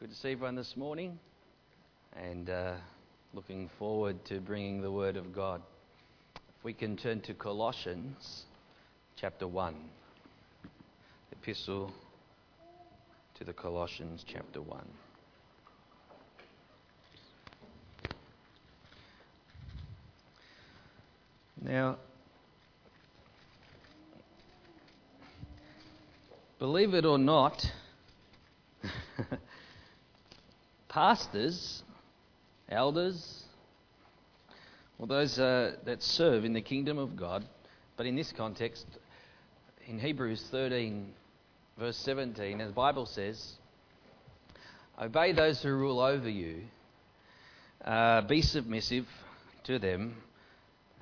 Good to see everyone this morning and uh, looking forward to bringing the Word of God. If we can turn to Colossians chapter 1, Epistle to the Colossians chapter 1. Now, believe it or not, pastors, elders, well, those uh, that serve in the kingdom of God, but in this context, in Hebrews 13, verse 17, the Bible says, Obey those who rule over you, uh, be submissive to them.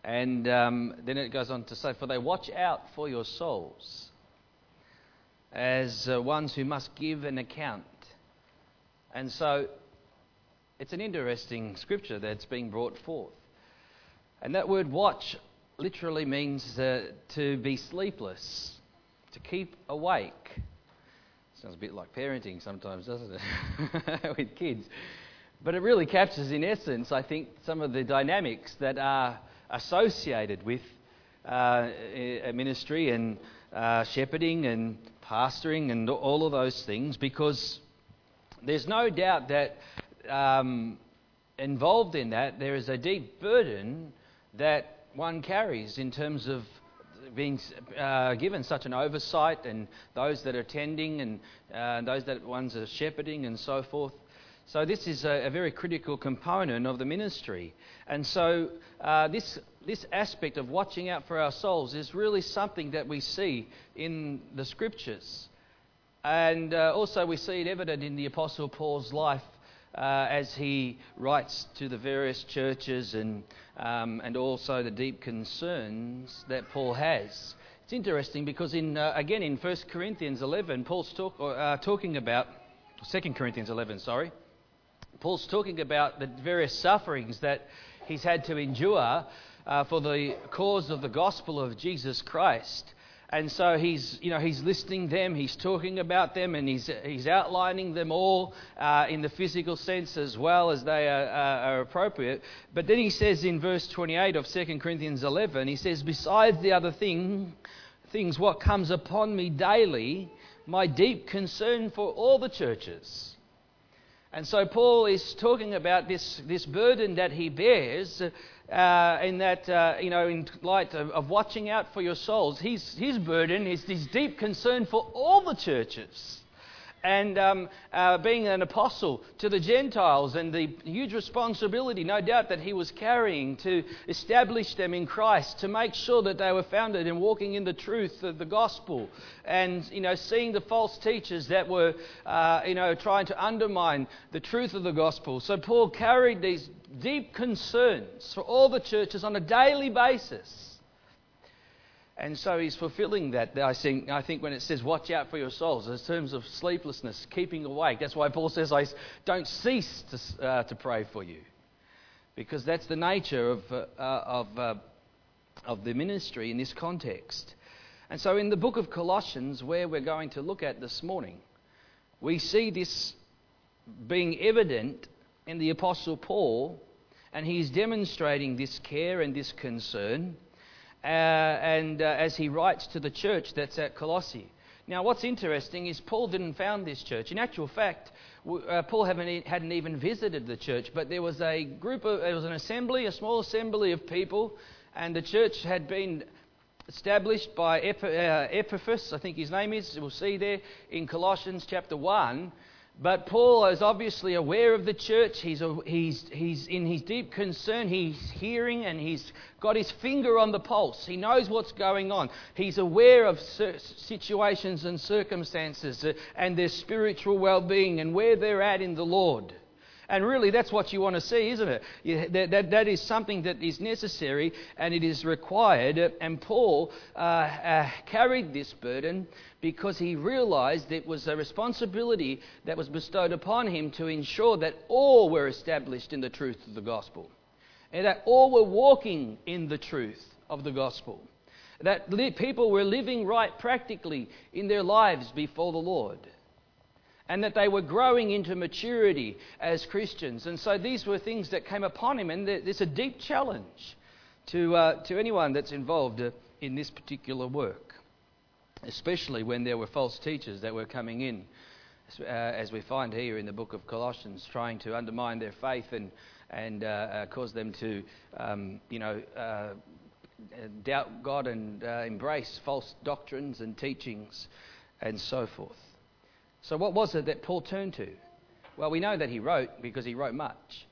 And um, then it goes on to say, For they watch out for your souls as uh, ones who must give an account. And so it's an interesting scripture that's being brought forth. And that word watch literally means uh, to be sleepless, to keep awake. Sounds a bit like parenting sometimes, doesn't it? With kids. But it really captures, in essence, I think, some of the dynamics that are associated with uh, ministry and uh, shepherding and pastoring and all of those things because there's no doubt that um, involved in that there is a deep burden that one carries in terms of being uh, given such an oversight and those that are attending and uh, those that ones are shepherding and so forth. So this is a, a very critical component of the ministry. And so uh, this this aspect of watching out for our souls is really something that we see in the scriptures. And uh, also, we see it evident in the Apostle Paul's life uh, as he writes to the various churches and, um, and also the deep concerns that Paul has. It's interesting because, in, uh, again, in 1 Corinthians 11, Paul's talk, uh, talking about, 2 Corinthians 11, sorry, Paul's talking about the various sufferings that he's had to endure uh, for the cause of the gospel of Jesus Christ. And so he's, you know, he's listing them, he's talking about them, and he's, he's outlining them all uh, in the physical sense as well as they are, uh, are appropriate. But then he says in verse 28 of 2 Corinthians 11, he says, Besides the other thing, things, what comes upon me daily, my deep concern for all the churches. And so Paul is talking about this, this burden that he bears uh, in that, uh, you know, in light of, of, watching out for your souls. His, his burden is his deep concern for all the churches and um, uh, being an apostle to the Gentiles and the huge responsibility, no doubt, that he was carrying to establish them in Christ, to make sure that they were founded in walking in the truth of the gospel, and you know, seeing the false teachers that were, uh, you know, trying to undermine the truth of the gospel. So Paul carried these deep concerns for all the churches on a daily basis. And so he's fulfilling that. I think, I think when it says, watch out for your souls, in terms of sleeplessness, keeping awake. That's why Paul says, I don't cease to, uh, to pray for you. Because that's the nature of, uh, of, uh, of the ministry in this context. And so in the book of Colossians, where we're going to look at this morning, we see this being evident in the Apostle Paul, and he's demonstrating this care and this concern uh, and uh, as he writes to the church that's at Colossae. Now, what's interesting is Paul didn't found this church. In actual fact, uh, Paul hadn't even visited the church, but there was a group of, it was an assembly, a small assembly of people, and the church had been established by uh, Epaphras, I think his name is, we'll see there in Colossians chapter 1. But Paul is obviously aware of the church. He's, he's, he's in his deep concern. He's hearing and he's got his finger on the pulse. He knows what's going on. He's aware of situations and circumstances uh, and their spiritual well being and where they're at in the Lord. And really, that's what you want to see, isn't it? That, that, that is something that is necessary and it is required. And Paul uh, uh, carried this burden because he realized it was a responsibility that was bestowed upon him to ensure that all were established in the truth of the gospel and that all were walking in the truth of the gospel. That people were living right practically in their lives before the Lord. And that they were growing into maturity as Christians. And so these were things that came upon him, and there's a deep challenge to, uh, to anyone that's involved uh, in this particular work, especially when there were false teachers that were coming in, uh, as we find here in the book of Colossians, trying to undermine their faith and, and uh, uh, cause them to, um, you know, uh, doubt God and embrace false doctrines and teachings and so forth. So, what was it that Paul turned to? Well, we know that he wrote because he wrote much.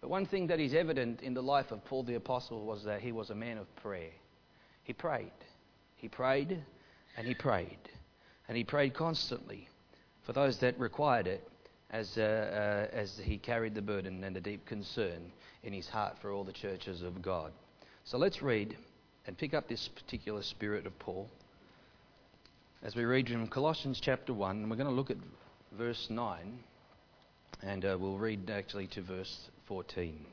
But one thing that is evident in the life of Paul the Apostle was that he was a man of prayer. He prayed. He prayed and he prayed. And he prayed constantly for those that required it as, uh, uh, as he carried the burden and the deep concern in his heart for all the churches of God. So let's read and pick up this particular spirit of Paul as we read from Colossians chapter 1, and we're going to look at verse 9, and uh, we'll read actually to verse 14.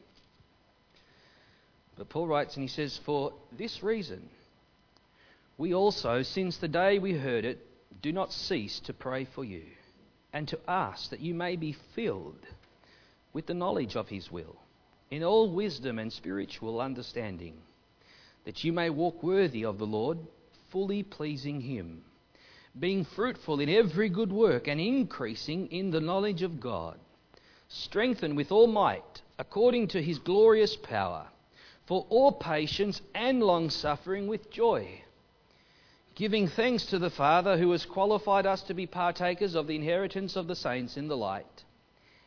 But Paul writes, and he says, For this reason, we also, since the day we heard it, do not cease to pray for you, and to ask that you may be filled with the knowledge of his will, in all wisdom and spiritual understanding, that you may walk worthy of the Lord, fully pleasing him being fruitful in every good work and increasing in the knowledge of God, strengthened with all might according to his glorious power, for all patience and long suffering with joy, giving thanks to the Father who has qualified us to be partakers of the inheritance of the saints in the light.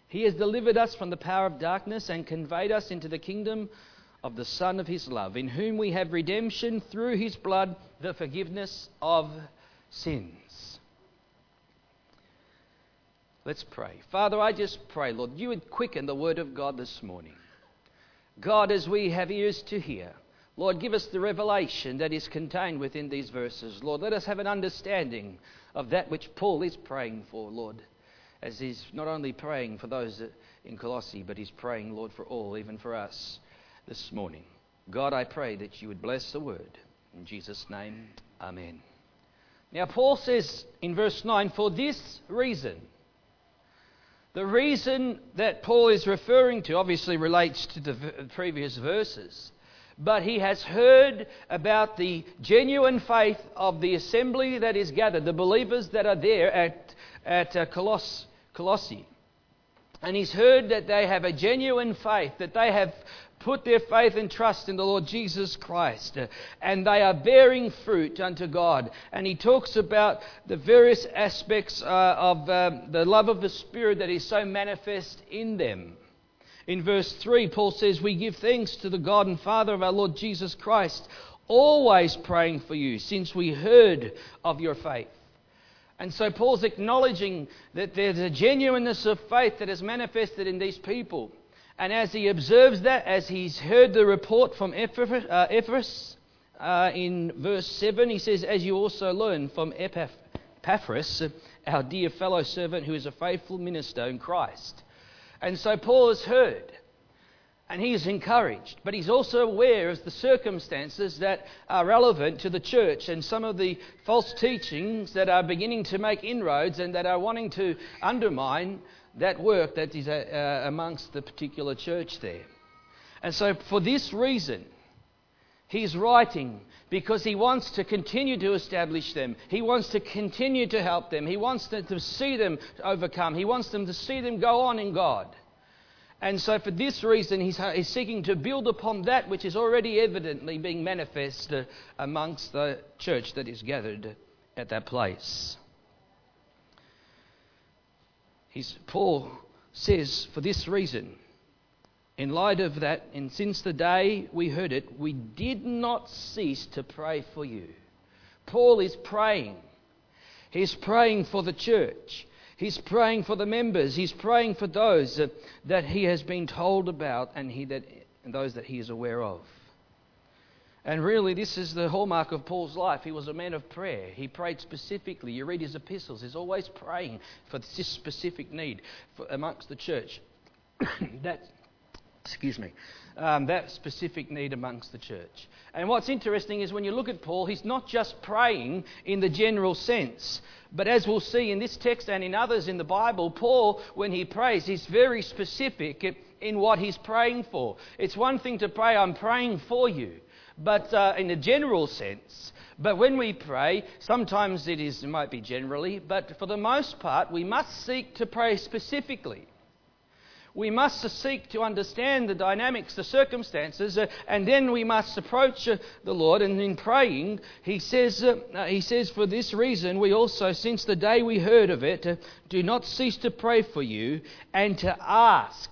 He has delivered us from the power of darkness and conveyed us into the kingdom of the Son of his love, in whom we have redemption through his blood, the forgiveness of sins. Let's pray. Father, I just pray, Lord, you would quicken the word of God this morning. God, as we have ears to hear, Lord, give us the revelation that is contained within these verses. Lord, let us have an understanding of that which Paul is praying for, Lord, as he's not only praying for those in Colossae, but he's praying, Lord, for all, even for us this morning. God, I pray that you would bless the word. In Jesus' name, amen. Now, Paul says in verse 9, for this reason. The reason that Paul is referring to obviously relates to the previous verses. But he has heard about the genuine faith of the assembly that is gathered, the believers that are there at, at uh, Coloss- Colossae. And he's heard that they have a genuine faith, that they have put their faith and trust in the Lord Jesus Christ, and they are bearing fruit unto God. And he talks about the various aspects uh, of uh, the love of the Spirit that is so manifest in them. In verse 3, Paul says, We give thanks to the God and Father of our Lord Jesus Christ, always praying for you, since we heard of your faith. And so Paul's acknowledging that there's a genuineness of faith that is manifested in these people. And as he observes that, as he's heard the report from Epaphras uh, in verse 7, he says, As you also learn from Epaphras, our dear fellow servant who is a faithful minister in Christ. And so Paul has heard and he is encouraged, but he's also aware of the circumstances that are relevant to the church and some of the false teachings that are beginning to make inroads and that are wanting to undermine that work that is uh, uh, amongst the particular church there. And so, for this reason, he's writing because he wants to continue to establish them. He wants to continue to help them. He wants them to see them overcome. He wants them to see them go on in God. And so, for this reason, he's, he's seeking to build upon that which is already evidently being manifest uh, amongst the church that is gathered at that place. He's, Paul says, for this reason, in light of that, and since the day we heard it, we did not cease to pray for you. Paul is praying. He's praying for the church. He's praying for the members. He's praying for those that, that he has been told about and, he that, and those that he is aware of. And really, this is the hallmark of Paul's life. He was a man of prayer. He prayed specifically. You read his epistles, he's always praying for this specific need for, amongst the church. that excuse me, um, that specific need amongst the church. And what's interesting is when you look at Paul, he's not just praying in the general sense. But as we'll see in this text and in others in the Bible, Paul, when he prays, he's very specific in what he's praying for. It's one thing to pray, I'm praying for you, but uh, in a general sense. But when we pray, sometimes it is it might be generally, but for the most part, we must seek to pray specifically. We must seek to understand the dynamics, the circumstances, uh, and then we must approach uh, the Lord. And in praying, he says, uh, uh he says, for this reason, we also, since the day we heard of it, uh, do not cease to pray for you and to ask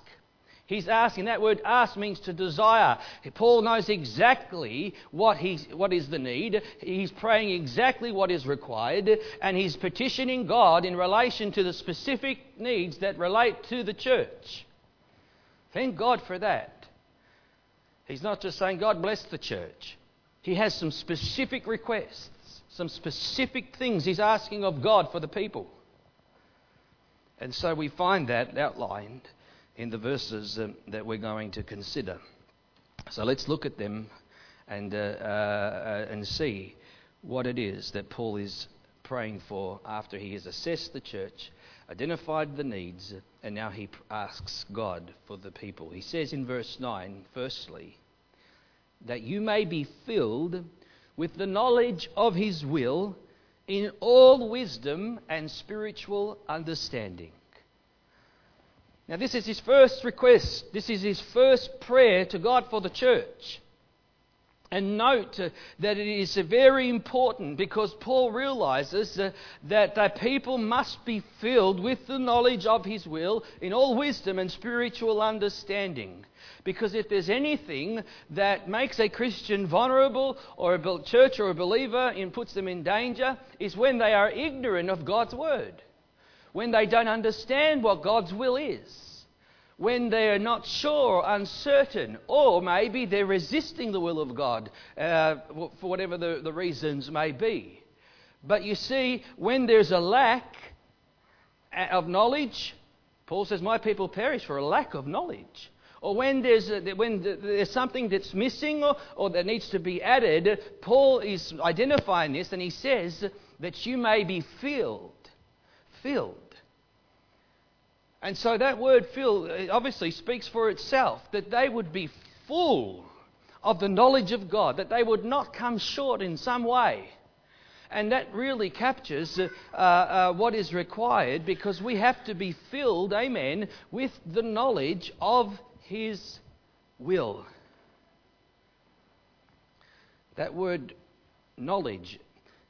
He's asking. That word ask means to desire. Paul knows exactly what, he's, what is the need. He's praying exactly what is required. And he's petitioning God in relation to the specific needs that relate to the church. Thank God for that. He's not just saying, God bless the church. He has some specific requests, some specific things he's asking of God for the people. And so we find that outlined in the verses um, that we're going to consider. So let's look at them and, uh, uh, and see what it is that Paul is praying for after he has assessed the church, identified the needs, and now he asks God for the people. He says in verse 9, firstly, that you may be filled with the knowledge of his will in all wisdom and spiritual understanding. Now, this is his first request. This is his first prayer to God for the church. And note uh, that it is uh, very important because Paul realizes uh, that the people must be filled with the knowledge of his will in all wisdom and spiritual understanding. Because if there's anything that makes a Christian vulnerable or a church or a believer and puts them in danger, is when they are ignorant of God's word when they don't understand what God's will is, when they're not sure, uncertain, or maybe they're resisting the will of God uh, for whatever the, the reasons may be. But you see, when there's a lack of knowledge, Paul says, My people perish for a lack of knowledge. Or when there's, a, when there's something that's missing or, or that needs to be added, Paul is identifying this and he says that you may be filled filled. And so that word filled obviously speaks for itself that they would be full of the knowledge of God, that they would not come short in some way. And that really captures uh, uh, what is required because we have to be filled, amen, with the knowledge of His will. That word knowledge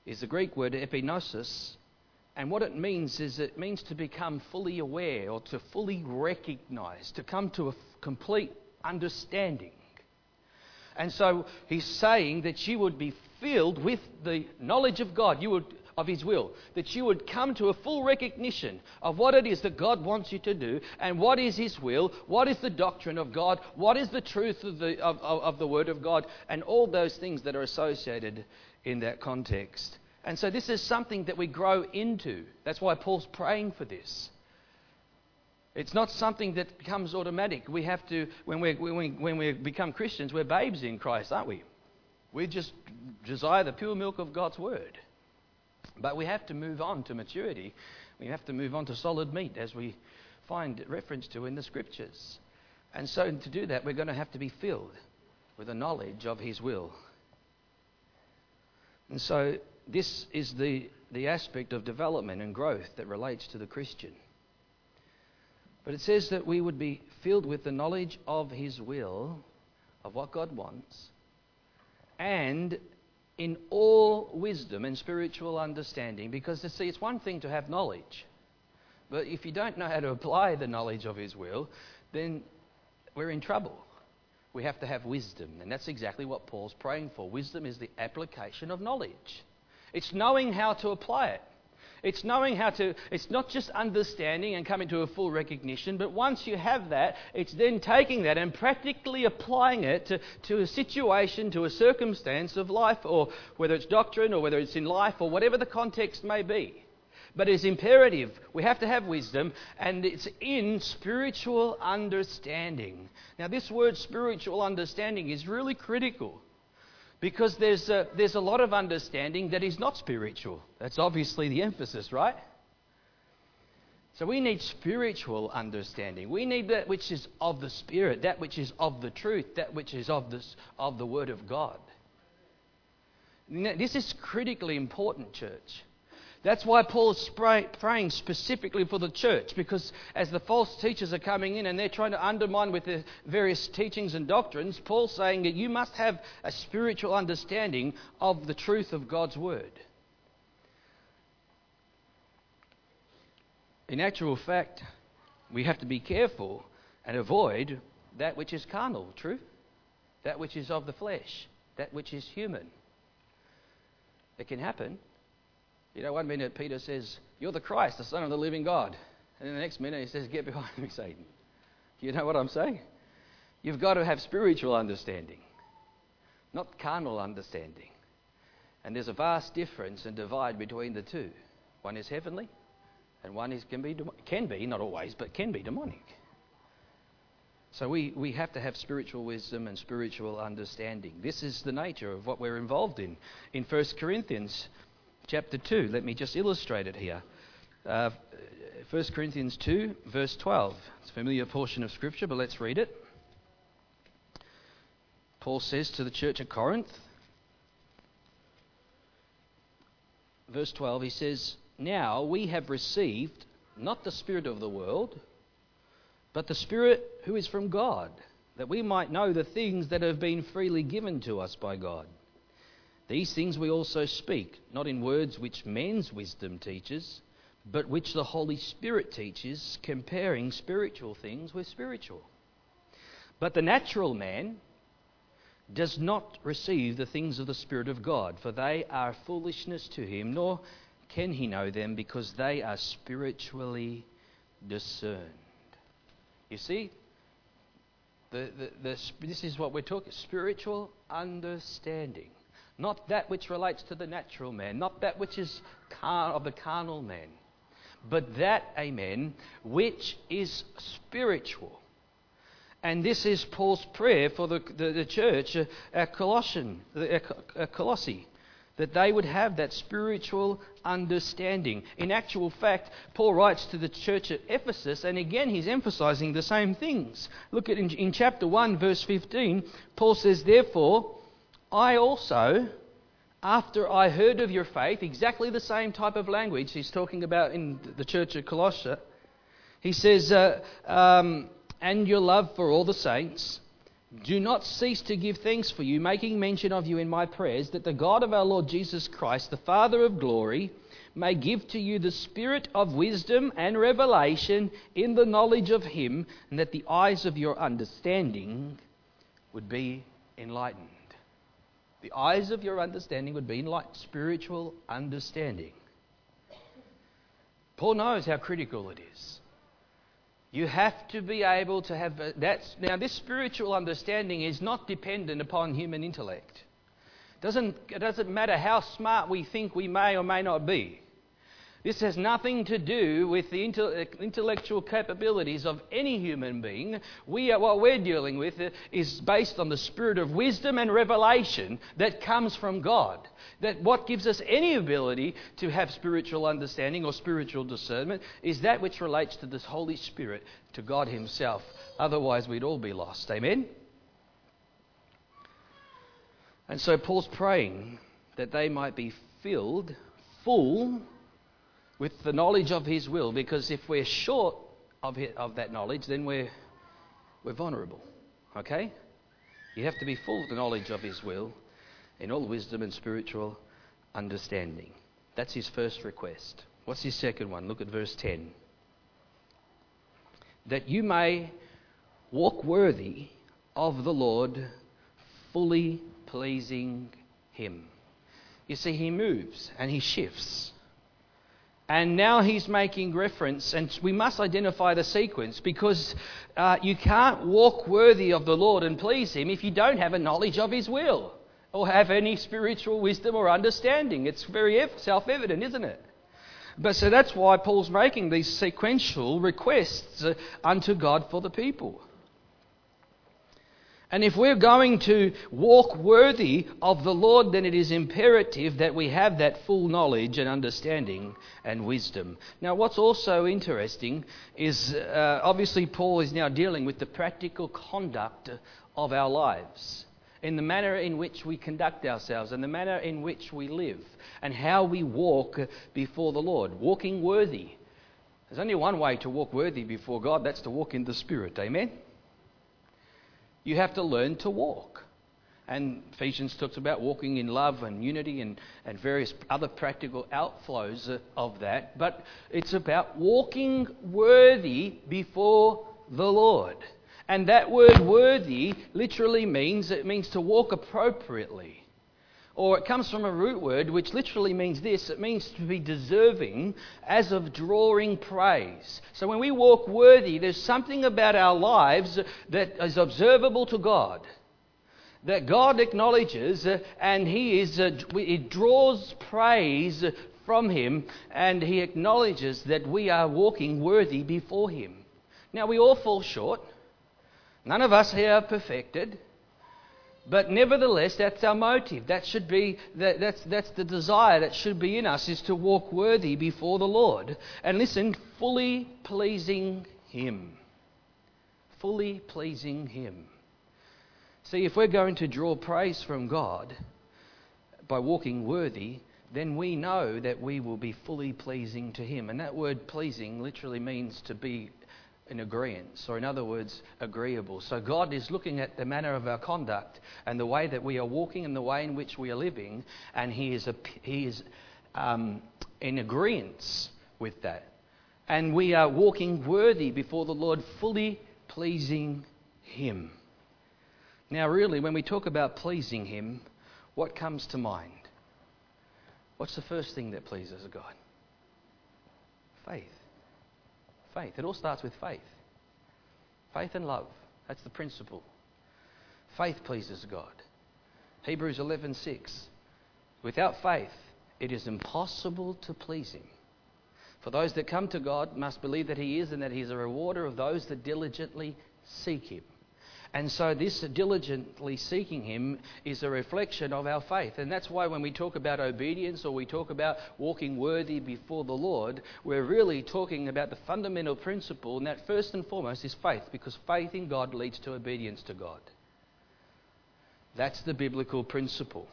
is the Greek word epignosis, and what it means is it means to become fully aware or to fully recognize, to come to a complete understanding. And so he's saying that you would be filled with the knowledge of God, you would of his will, that you would come to a full recognition of what it is that God wants you to do and what is his will, what is the doctrine of God, what is the truth of the, of, of, of the word of God, and all those things that are associated in that context. And so this is something that we grow into. That's why Paul's praying for this. It's not something that becomes automatic. We have to, when, we when, we, become Christians, we're babes in Christ, aren't we? We just desire the pure milk of God's word. But we have to move on to maturity. We have to move on to solid meat, as we find reference to in the scriptures. And so, to do that, we're going to have to be filled with a knowledge of His will. And so, this is the, the aspect of development and growth that relates to the Christian. But it says that we would be filled with the knowledge of His will, of what God wants, and in all wisdom and spiritual understanding. Because, see, it's one thing to have knowledge, but if you don't know how to apply the knowledge of His will, then we're in trouble. We have to have wisdom, and that's exactly what Paul's praying for. Wisdom is the application of knowledge. It's knowing how to apply it. It's knowing how to, it's not just understanding and coming to a full recognition, but once you have that, it's then taking that and practically applying it to, to a situation, to a circumstance of life, or whether it's doctrine or whether it's in life or whatever the context may be. but it's imperative. We have to have wisdom, and it's in spiritual understanding. Now, this word spiritual understanding is really critical because there's a, there's a lot of understanding that is not spiritual. That's obviously the emphasis, right? So we need spiritual understanding. We need that which is of the Spirit, that which is of the truth, that which is of, this, of the Word of God. This is critically important, church. That's why Paul's praying specifically for the church, because as the false teachers are coming in and they're trying to undermine with their various teachings and doctrines, Paul's saying that you must have a spiritual understanding of the truth of God's Word. In actual fact, we have to be careful and avoid that which is carnal, true? That which is of the flesh, that which is human. It can happen. You know, one minute Peter says, You're the Christ, the Son of the living God. And then the next minute he says, Get behind me, Satan. You know what I'm saying? You've got to have spiritual understanding, not carnal understanding. And there's a vast difference and divide between the two. One is heavenly, and one is, can, be, can be, not always, but can be demonic. So we, we have to have spiritual wisdom and spiritual understanding. This is the nature of what we're involved in. In 1 Corinthians chapter 2, let me just illustrate it here. Uh, 1 Corinthians 2, verse 12. It's a familiar portion of Scripture, but let's read it. Paul says to the church at Corinth, verse 12, he says, Now we have received not the Spirit of the world but the Spirit who is from God, that we might know the things that have been freely given to us by God. These things we also speak, not in words which men's wisdom teaches, but which the Holy Spirit teaches, comparing spiritual things with spiritual. But the natural man does not receive the things of the Spirit of God, for they are foolishness to him, nor can he know them, because they are spiritually discerned. You see, the, the, the, this is what we're talking spiritual understanding. Not that which relates to the natural man, not that which is car, of the carnal man, but that, amen, which is spiritual. And this is Paul's prayer for the, the, the church at Colossian, at Colossae that they would have that spiritual understanding. In actual fact, Paul writes to the church at Ephesus, and again he's emphasizing the same things. Look at in, in chapter 1, verse 15, Paul says, Therefore, I also, after I heard of your faith, exactly the same type of language he's talking about in the church of Colossae, he says, uh, um, and your love for all the saints do not cease to give thanks for you, making mention of you in my prayers, that the God of our Lord Jesus Christ, the Father of glory, may give to you the spirit of wisdom and revelation in the knowledge of him, and that the eyes of your understanding would be enlightened. The eyes of your understanding would be enlightened, spiritual understanding. Paul knows how critical it is. You have to be able to have that. Now, this spiritual understanding is not dependent upon human intellect. Doesn't, it doesn't matter how smart we think we may or may not be. This has nothing to do with the uh, intellectual capabilities of any human being. We are, what we're dealing with uh, is based on the spirit of wisdom and revelation that comes from God. That what gives us any ability to have spiritual understanding or spiritual discernment is that which relates to this Holy Spirit, to God Himself. Otherwise, we'd all be lost. Amen? And so Paul's praying that they might be filled, full with the knowledge of His will, because if we're short of, of that knowledge, then we're, we're vulnerable. Okay? You have to be full of the knowledge of His will in all wisdom and spiritual understanding. That's his first request. What's his second one? Look at verse 10. That you may walk worthy of the Lord, fully pleasing Him. You see, He moves and He shifts. And now he's making reference, and we must identify the sequence because uh, you can't walk worthy of the Lord and please him if you don't have a knowledge of his will or have any spiritual wisdom or understanding. It's very self evident, isn't it? But so that's why Paul's making these sequential requests uh, unto God for the people. And if we're going to walk worthy of the Lord, then it is imperative that we have that full knowledge and understanding and wisdom. Now, what's also interesting is uh, obviously Paul is now dealing with the practical conduct of our lives, in the manner in which we conduct ourselves, and the manner in which we live, and how we walk before the Lord. Walking worthy. There's only one way to walk worthy before God that's to walk in the Spirit. Amen? You have to learn to walk. And Ephesians talks about walking in love and unity and, and various other practical outflows of that. But it's about walking worthy before the Lord. And that word worthy literally means it means to walk appropriately. Or it comes from a root word which literally means this it means to be deserving as of drawing praise. So when we walk worthy, there's something about our lives that is observable to God. That God acknowledges uh, and He is, uh, it draws praise from Him and He acknowledges that we are walking worthy before Him. Now we all fall short. None of us here are perfected. But nevertheless, that's our motive. That should be that, that's that's the desire that should be in us is to walk worthy before the Lord. And listen, fully pleasing Him. Fully pleasing Him. See, if we're going to draw praise from God by walking worthy, then we know that we will be fully pleasing to Him. And that word pleasing literally means to be in agreement, or in other words, agreeable. So God is looking at the manner of our conduct and the way that we are walking and the way in which we are living, and He is, a, he is um, in agreement with that. And we are walking worthy before the Lord, fully pleasing Him. Now, really, when we talk about pleasing Him, what comes to mind? What's the first thing that pleases God? Faith. Faith. It all starts with faith. Faith and love. That's the principle. Faith pleases God. Hebrews 11:6. Without faith, it is impossible to please him. For those that come to God must believe that he is and that he is a rewarder of those that diligently seek him. And so, this diligently seeking Him is a reflection of our faith. And that's why when we talk about obedience or we talk about walking worthy before the Lord, we're really talking about the fundamental principle, and that first and foremost is faith, because faith in God leads to obedience to God. That's the biblical principle.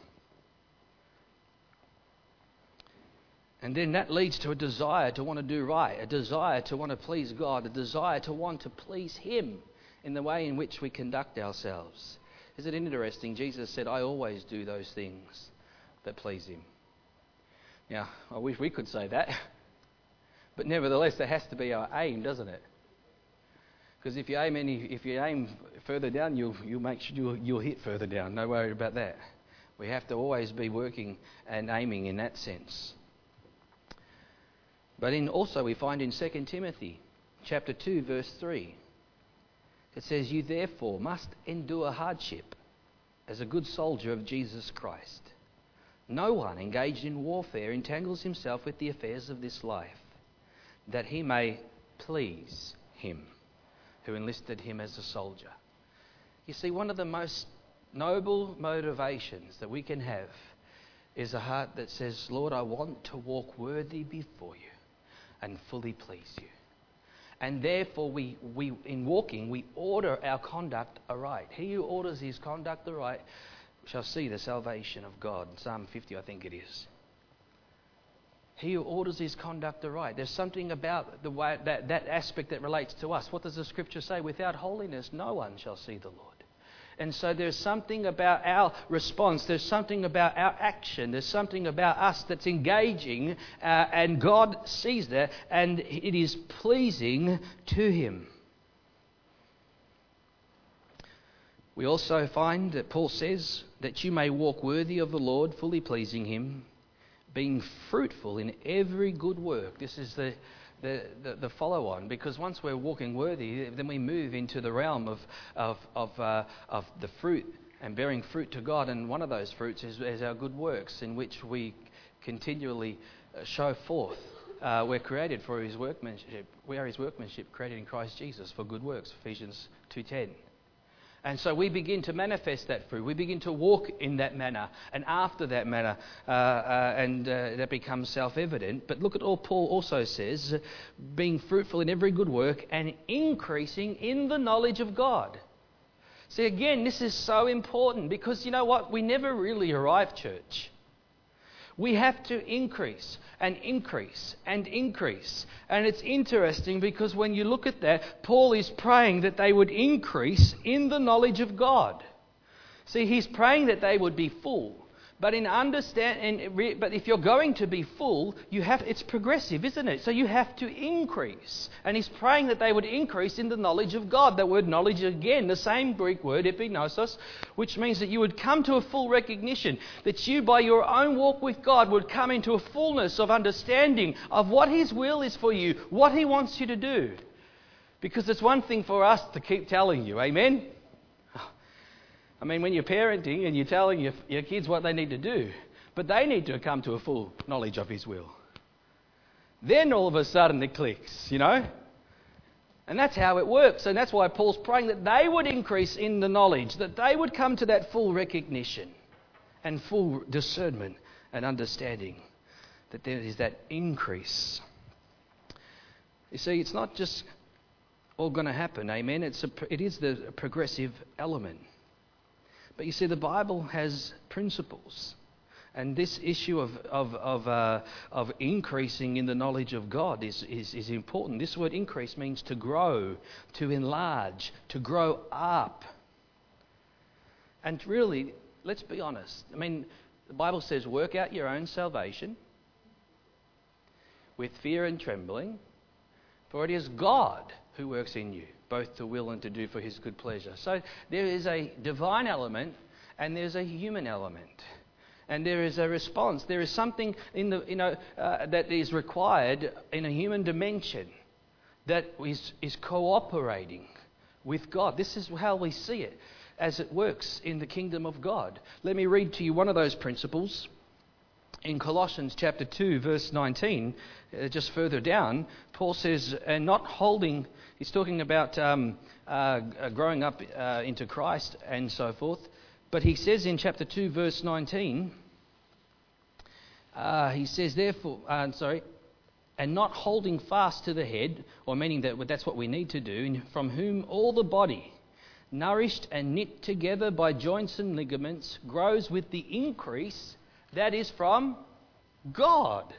And then that leads to a desire to want to do right, a desire to want to please God, a desire to want to please Him in the way in which we conduct ourselves. Is it interesting? Jesus said, I always do those things that please Him. Now, I wish we could say that. But nevertheless, that has to be our aim, doesn't it? Because if you aim any, if you aim further down, you'll, you'll make sure you'll, you'll hit further down. No worry about that. We have to always be working and aiming in that sense. But in, also we find in 2 Timothy chapter 2 verse 3 it says, You therefore must endure hardship as a good soldier of Jesus Christ. No one engaged in warfare entangles himself with the affairs of this life, that he may please him who enlisted him as a soldier. You see, one of the most noble motivations that we can have is a heart that says, Lord, I want to walk worthy before you and fully please you. And therefore, we, we, in walking, we order our conduct aright. He who orders his conduct aright shall see the salvation of God. Psalm 50, I think it is. He who orders his conduct aright. There's something about the way, that, that aspect that relates to us. What does the scripture say? Without holiness, no one shall see the Lord. And so there's something about our response, there's something about our action, there's something about us that's engaging, uh, and God sees that, and it is pleasing to Him. We also find that Paul says that you may walk worthy of the Lord, fully pleasing Him, being fruitful in every good work. This is the the, the, the follow on because once we're walking worthy, then we move into the realm of, of, of, uh, of the fruit and bearing fruit to God. And one of those fruits is, is our good works, in which we continually uh, show forth uh, we're created for his workmanship. We are his workmanship created in Christ Jesus for good works, Ephesians 2.10. And so we begin to manifest that fruit. We begin to walk in that manner and after that manner, uh, uh, and uh, that becomes self evident. But look at all Paul also says being fruitful in every good work and increasing in the knowledge of God. See, again, this is so important because you know what? We never really arrive, church. We have to increase and increase and increase. And it's interesting because when you look at that, Paul is praying that they would increase in the knowledge of God. See, he's praying that they would be full. But in understand, and, but if you're going to be full, you have it's progressive, isn't it? So you have to increase. And he's praying that they would increase in the knowledge of God. That word knowledge again, the same Greek word epignosis, which means that you would come to a full recognition that you, by your own walk with God, would come into a fullness of understanding of what His will is for you, what He wants you to do. Because it's one thing for us to keep telling you, Amen. I mean, when you're parenting and you're telling your, your kids what they need to do, but they need to come to a full knowledge of His will. Then all of a sudden it clicks, you know? And that's how it works. And that's why Paul's praying that they would increase in the knowledge, that they would come to that full recognition and full discernment and understanding that there is that increase. You see, it's not just all going to happen, amen? It's a, it is the progressive element. But you see, the Bible has principles. And this issue of, of, of, uh, of increasing in the knowledge of God is, is, is important. This word increase means to grow, to enlarge, to grow up. And really, let's be honest. I mean, the Bible says, work out your own salvation with fear and trembling, for it is God who works in you both to will and to do for his good pleasure. So there is a divine element and there's a human element. And there is a response. There is something in the, you know, uh, that is required in a human dimension that is, is cooperating with God. This is how we see it as it works in the kingdom of God. Let me read to you one of those principles in Colossians chapter 2, verse 19, uh, just further down, Paul says, and not holding, he's talking about um, uh, growing up uh, into Christ and so forth. But he says in chapter 2, verse 19, uh, he says, therefore, uh, sorry, and not holding fast to the head, or meaning that that's what we need to do, from whom all the body, nourished and knit together by joints and ligaments, grows with the increase that is from God.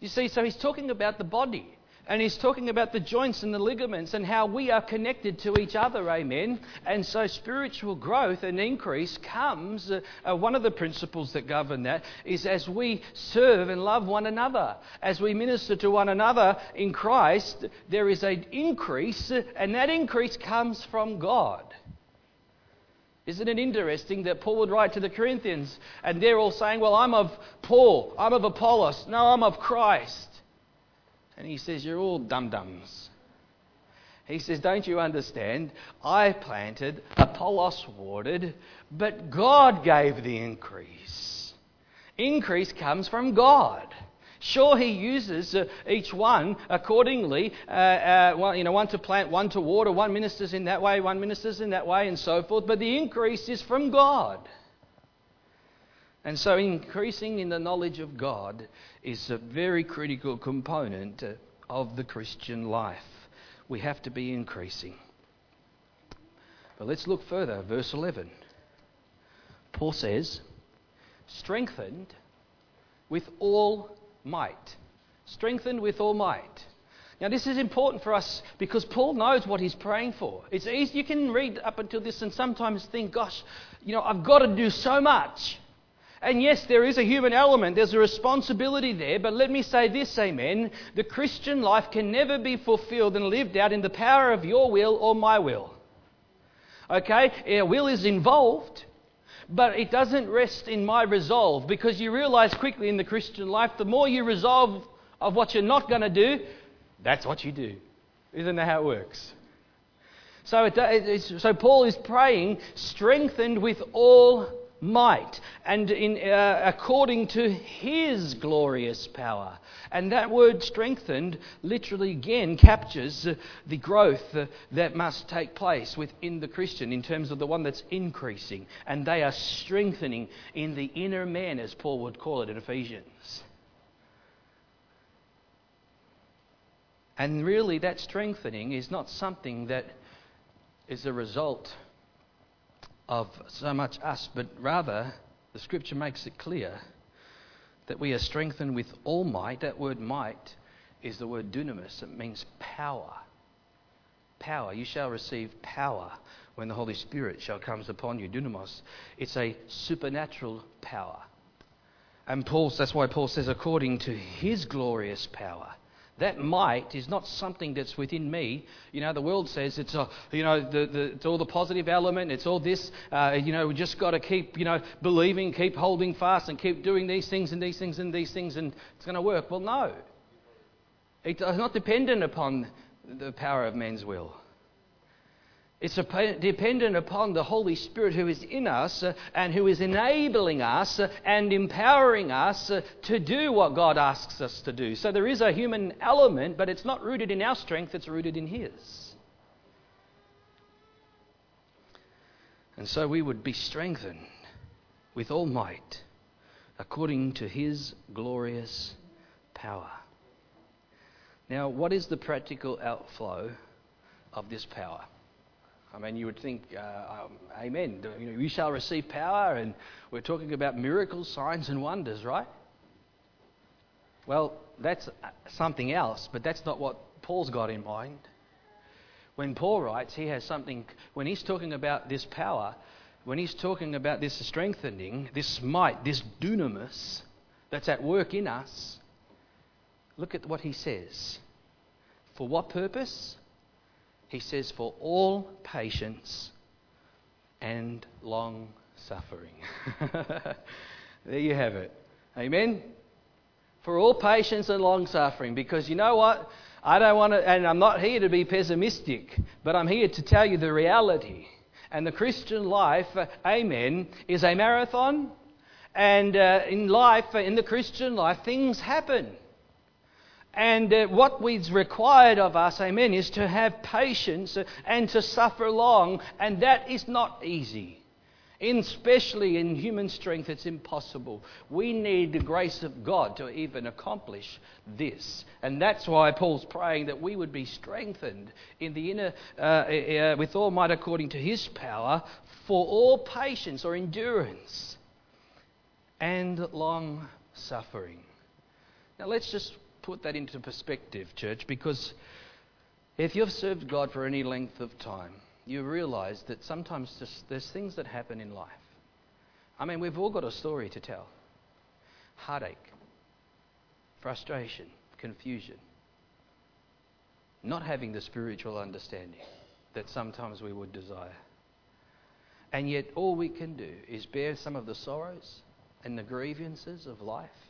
You see, so he's talking about the body. And he's talking about the joints and the ligaments and how we are connected to each other, amen. And so spiritual growth and increase comes, uh, uh, one of the principles that govern that is as we serve and love one another. As we minister to one another in Christ, there is an increase, and that increase comes from God. Isn't it interesting that Paul would write to the Corinthians and they're all saying, Well, I'm of Paul, I'm of Apollos, no, I'm of Christ. And he says, You're all dum dums. He says, Don't you understand? I planted, Apollos watered, but God gave the increase. Increase comes from God. Sure, he uses uh, each one accordingly. Uh, uh, you know, one to plant, one to water, one ministers in that way, one ministers in that way, and so forth. But the increase is from God. And so, increasing in the knowledge of God is a very critical component uh, of the Christian life. We have to be increasing. But let's look further. Verse 11. Paul says, strengthened with all might. Strengthened with all might. Now, this is important for us because Paul knows what he's praying for. It's easy, you can read up until this and sometimes think, gosh, you know, I've got to do so much. And yes, there is a human element, there's a responsibility there, but let me say this, amen. The Christian life can never be fulfilled and lived out in the power of your will or my will. Okay? Our will is involved, but it doesn't rest in my resolve because you realize quickly in the Christian life, the more you resolve of what you're not going to do, that's what you do. Isn't that how it works? So, it, so Paul is praying, strengthened with all might and in, uh, according to his glorious power. And that word strengthened literally again captures the growth that must take place within the Christian in terms of the one that's increasing. And they are strengthening in the inner man, as Paul would call it in Ephesians. And really, that strengthening is not something that is a result of so much us, but rather the scripture makes it clear that we are strengthened with all might. That word might is the word dunamis, it means power. Power. You shall receive power when the Holy Spirit shall comes upon you. Dunamis. It's a supernatural power. And Paul, that's why Paul says, according to his glorious power. That might is not something that's within me. You know, the world says it's, a, you know, the, the, it's all the positive element, it's all this. Uh, you know, we just got to keep, you know, believing, keep holding fast, and keep doing these things and these things and these things, and it's going to work. Well, no. It's not dependent upon the power of man's will. It's dependent upon the Holy Spirit who is in us uh, and who is enabling us uh, and empowering us uh, to do what God asks us to do. So there is a human element, but it's not rooted in our strength, it's rooted in His. And so we would be strengthened with all might according to His glorious power. Now, what is the practical outflow of this power? I mean, you would think, uh, um, Amen. You know, you shall receive power, and we're talking about miracles, signs, and wonders, right? Well, that's something else, but that's not what Paul's got in mind. When Paul writes, he has something, when he's talking about this power, when he's talking about this strengthening, this might, this dunamis that's at work in us, look at what he says. For what purpose? He says, for all patience and long suffering. there you have it. Amen? For all patience and long suffering. Because you know what? I don't want to, and I'm not here to be pessimistic, but I'm here to tell you the reality. And the Christian life, amen, is a marathon. And uh, in life, in the Christian life, things happen. And uh, what is required of us, amen, is to have patience and to suffer long, and that is not easy. In, especially in human strength, it's impossible. We need the grace of God to even accomplish this. And that's why Paul's praying that we would be strengthened in the inner, uh, uh, with all might according to his power, for all patience or endurance and long suffering. Now let's just put that into perspective, church, because if you've served God for any length of time, you realize that sometimes just, there's things that happen in life. I mean, we've all got a story to tell heartache, frustration, confusion, not having the spiritual understanding that sometimes we would desire. And yet, all we can do is bear some of the sorrows and the grievances of life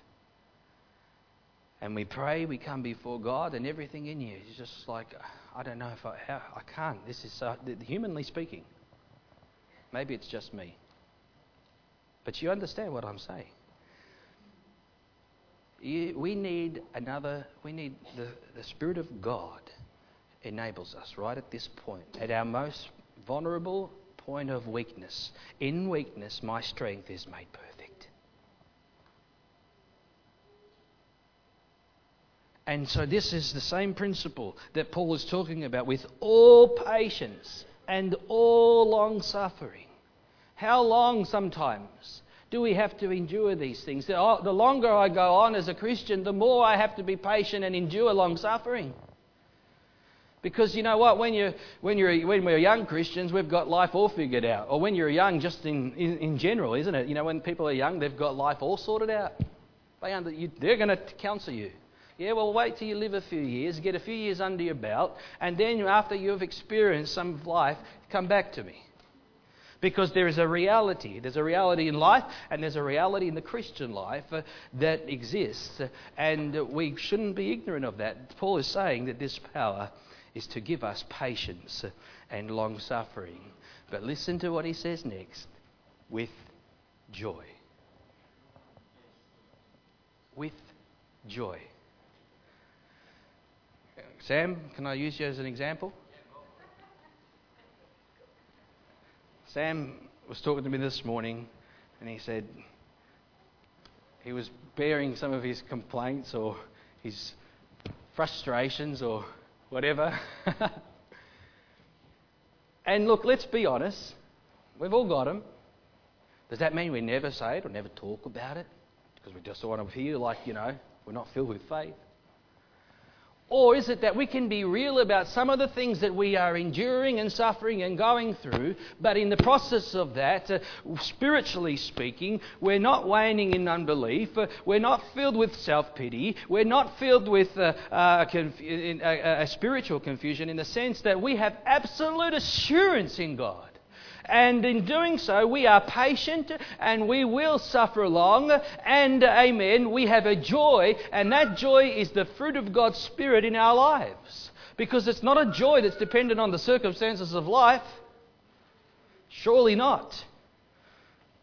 and we pray, we come before God, and everything in you is just like, I don't know if I, how, I can't. This is so, humanly speaking. Maybe it's just me. But you understand what I'm saying. You, we need another, we need the, the Spirit of God enables us right at this point, at our most vulnerable point of weakness. In weakness, my strength is made perfect. And so, this is the same principle that Paul is talking about with all patience and all long suffering. How long sometimes do we have to endure these things? Oh, the longer I go on as a Christian, the more I have to be patient and endure long suffering. Because you know what? When, you, when, you're, when we're young Christians, we've got life all figured out. Or when you're young, just in, in, in general, isn't it? You know, when people are young, they've got life all sorted out. They under, you, they're going to counsel you. Yeah, well, wait till you live a few years, get a few years under your belt, and then after you've experienced some of life, come back to me. Because there is a reality. There's a reality in life, and there's a reality in the Christian life uh, that exists, and we shouldn't be ignorant of that. Paul is saying that this power is to give us patience and long suffering. But listen to what he says next with joy. With joy. Sam, can I use you as an example? Sam was talking to me this morning and he said he was bearing some of his complaints or his frustrations or whatever. and look, let's be honest. We've all got them. Does that mean we never say it or never talk about it? Because we just want to feel like, you know, we're not filled with faith. Or is it that we can be real about some of the things that we are enduring and suffering and going through, but in the process of that, uh, spiritually speaking, we're not waning in unbelief, uh, we're not filled with self pity, we're not filled with uh, uh conf- a spiritual confusion in the sense that we have absolute assurance in God. And in doing so, we are patient and we will suffer long. And, amen, we have a joy, and that joy is the fruit of God's Spirit in our lives. Because it's not a joy that's dependent on the circumstances of life. Surely not.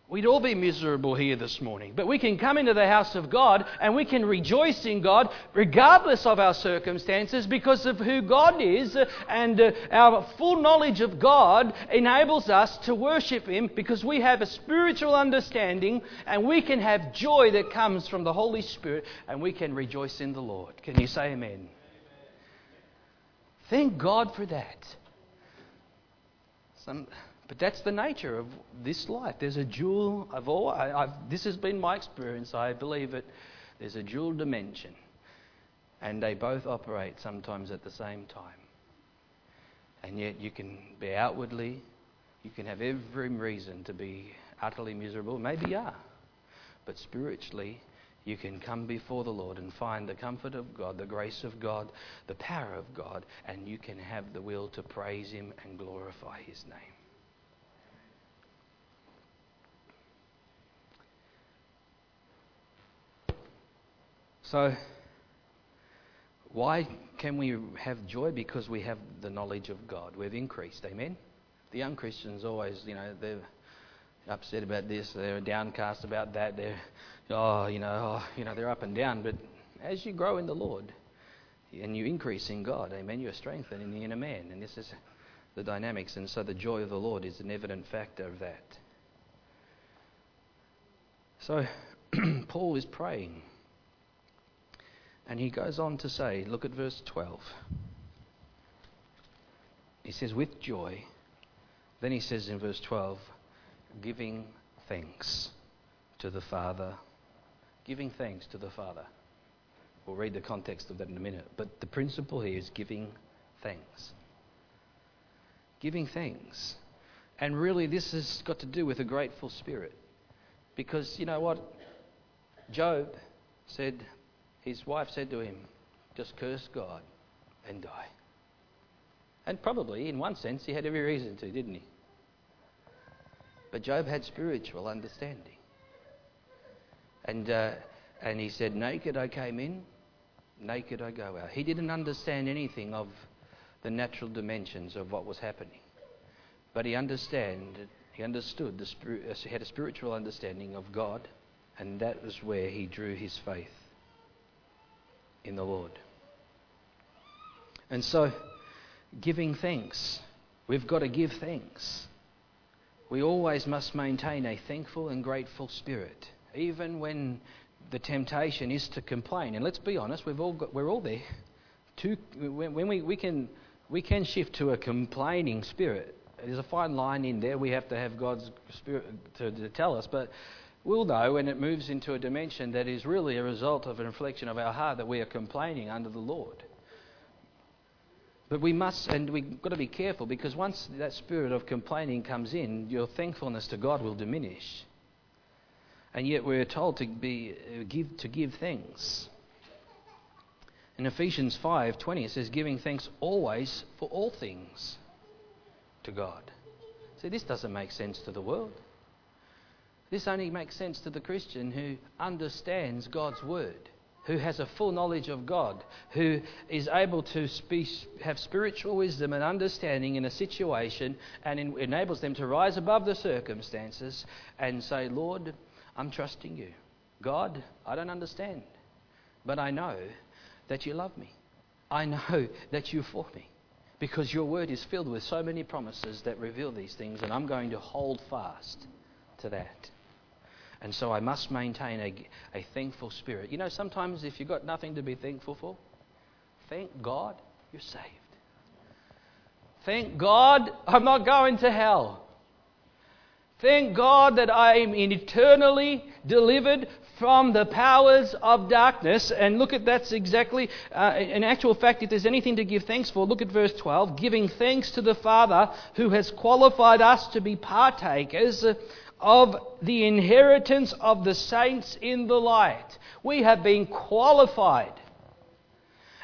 We'd all be miserable here this morning. But we can come into the house of God and we can rejoice in God regardless of our circumstances because of who God is. And uh, our full knowledge of God enables us to worship Him because we have a spiritual understanding and we can have joy that comes from the Holy Spirit and we can rejoice in the Lord. Can you say amen? Thank God for that. Some. But that's the nature of this life. There's a dual of all. I, this has been my experience. I believe it. There's a dual dimension, and they both operate sometimes at the same time. And yet, you can be outwardly, you can have every reason to be utterly miserable. Maybe you are, but spiritually, you can come before the Lord and find the comfort of God, the grace of God, the power of God, and you can have the will to praise Him and glorify His name. So, why can we have joy? Because we have the knowledge of God. We've increased. Amen? The young Christians always, you know, they're upset about this, they're downcast about that, they're, oh, you know, oh, you know, they're up and down. But as you grow in the Lord and you increase in God, amen, you're strengthened in the inner man. And this is the dynamics. And so the joy of the Lord is an evident factor of that. So, Paul is praying. And he goes on to say, look at verse 12. He says, with joy. Then he says in verse 12, giving thanks to the Father. Giving thanks to the Father. We'll read the context of that in a minute. But the principle here is giving thanks. Giving thanks. And really, this has got to do with a grateful spirit. Because you know what? Job said, his wife said to him, Just curse God and die. And probably, in one sense, he had every reason to, didn't he? But Job had spiritual understanding. And, uh, and he said, Naked I came in, naked I go out. He didn't understand anything of the natural dimensions of what was happening. But he understood, he understood, the he had a spiritual understanding of God, and that was where he drew his faith in the Lord. And so, giving thanks, we've got to give thanks. We always must maintain a thankful and grateful spirit, even when the temptation is to complain. And let's be honest, we've all got, we're all there. To, when, we, we, can, we can shift to a complaining spirit. There's a fine line in there. We have to have God's spirit to, to tell us. But we'll know when it moves into a dimension that is really a result of an reflection of our heart that we are complaining under the Lord. But we must, and we've got to be careful because once that spirit of complaining comes in, your thankfulness to God will diminish. And yet we're told to, be, uh, give, to give thanks. In Ephesians 5:20 it says giving thanks always for all things to God. See this doesn't make sense to the world. This only makes sense to the Christian who understands God's word, who has a full knowledge of God, who is able to speak, have spiritual wisdom and understanding in a situation and in, enables them to rise above the circumstances and say, Lord, I'm trusting you. God, I don't understand, but I know that you love me. I know that you're for me because your word is filled with so many promises that reveal these things, and I'm going to hold fast to that. And so I must maintain a, a thankful spirit. You know, sometimes if you've got nothing to be thankful for, thank God you're saved. Thank God I'm not going to hell. Thank God that I am eternally delivered from the powers of darkness. And look at that's exactly, uh, in actual fact, if there's anything to give thanks for, look at verse 12 giving thanks to the Father who has qualified us to be partakers of the inheritance of the saints in the light. We have been qualified.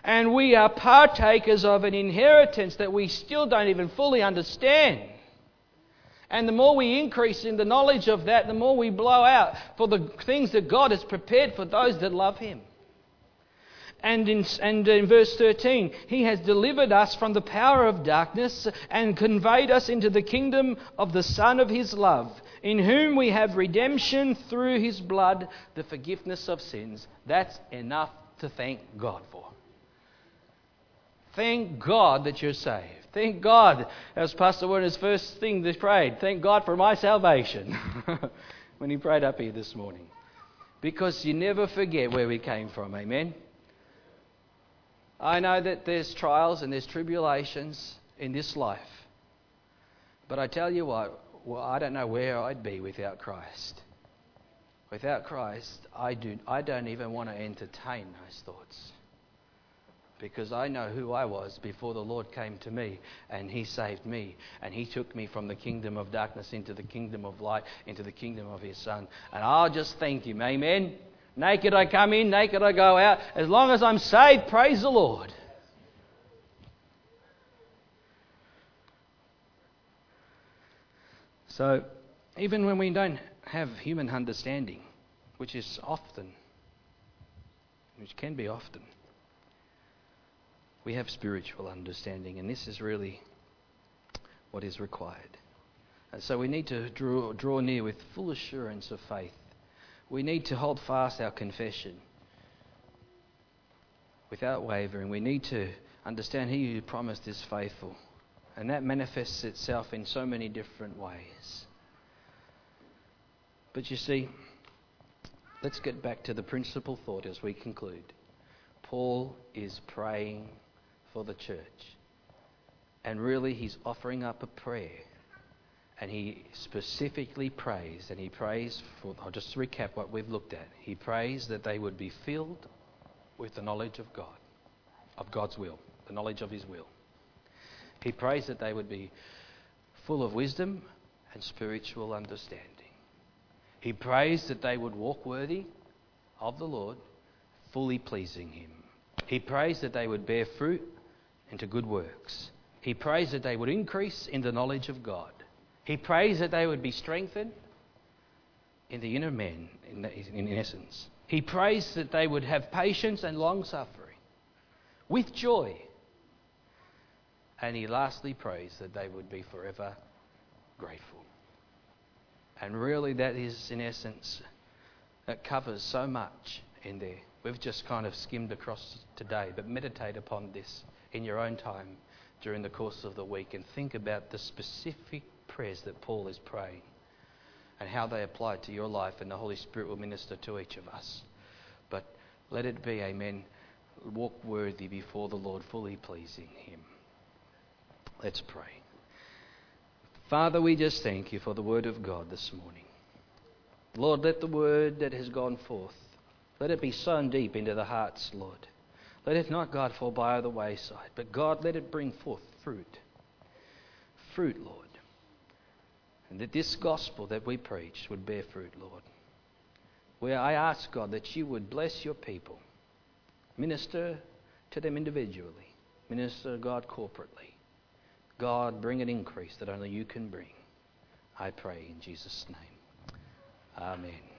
And we are partakers of an inheritance that we still don't even fully understand. And the more we increase in the knowledge of that, the more we blow out for the things that God has prepared for those that love Him. And in, and in verse 13, He has delivered us from the power of darkness and conveyed us into the kingdom of the Son of His love in whom we have redemption through his blood, the forgiveness of sins. That's enough to thank God for. Thank God that you're saved. Thank God, as Pastor Werner's first thing they prayed, thank God for my salvation when he prayed up here this morning. Because you never forget where we came from, amen? I know that there's trials and there's tribulations in this life. But I tell you what, well, I don't know where I'd be without Christ. Without Christ, I, do, I don't even want to entertain those thoughts. Because I know who I was before the Lord came to me and He saved me. And He took me from the kingdom of darkness into the kingdom of light, into the kingdom of His Son. And I'll just thank Him. Amen. Naked I come in, naked I go out. As long as I'm saved, praise the Lord. So, even when we don't have human understanding, which is often, which can be often, we have spiritual understanding, and this is really what is required. And so we need to draw, draw near with full assurance of faith. We need to hold fast our confession without wavering. We need to understand He who promised is faithful. And that manifests itself in so many different ways. But you see, let's get back to the principal thought as we conclude. Paul is praying for the church. And really, he's offering up a prayer. And he specifically prays, and he prays for, I'll just recap what we've looked at. He prays that they would be filled with the knowledge of God, of God's will, the knowledge of his will. He prays that they would be full of wisdom and spiritual understanding. He prays that they would walk worthy of the Lord, fully pleasing Him. He prays that they would bear fruit into good works. He prays that they would increase in the knowledge of God. He prays that they would be strengthened in the inner man, in, in essence. He prays that they would have patience and long suffering with joy and he lastly prays that they would be forever grateful. And really, that is, in essence, that covers so much in there. We've just kind of skimmed across today, but meditate upon this in your own time during the course of the week and think about the specific prayers that Paul is praying and how they apply to your life, and the Holy Spirit will minister to each of us. But let it be, amen, walk worthy before the Lord, fully pleasing Him. Let's pray. Father, we just thank you for the word of God this morning. Lord, let the word that has gone forth, let it be sown deep into the hearts, Lord. Let it not, God, fall by the wayside, but God, let it bring forth fruit. Fruit, Lord. And that this gospel that we preach would bear fruit, Lord. Where I ask, God, that you would bless your people, minister to them individually, minister, God, corporately. God, bring an increase that only you can bring. I pray in Jesus' name. Amen.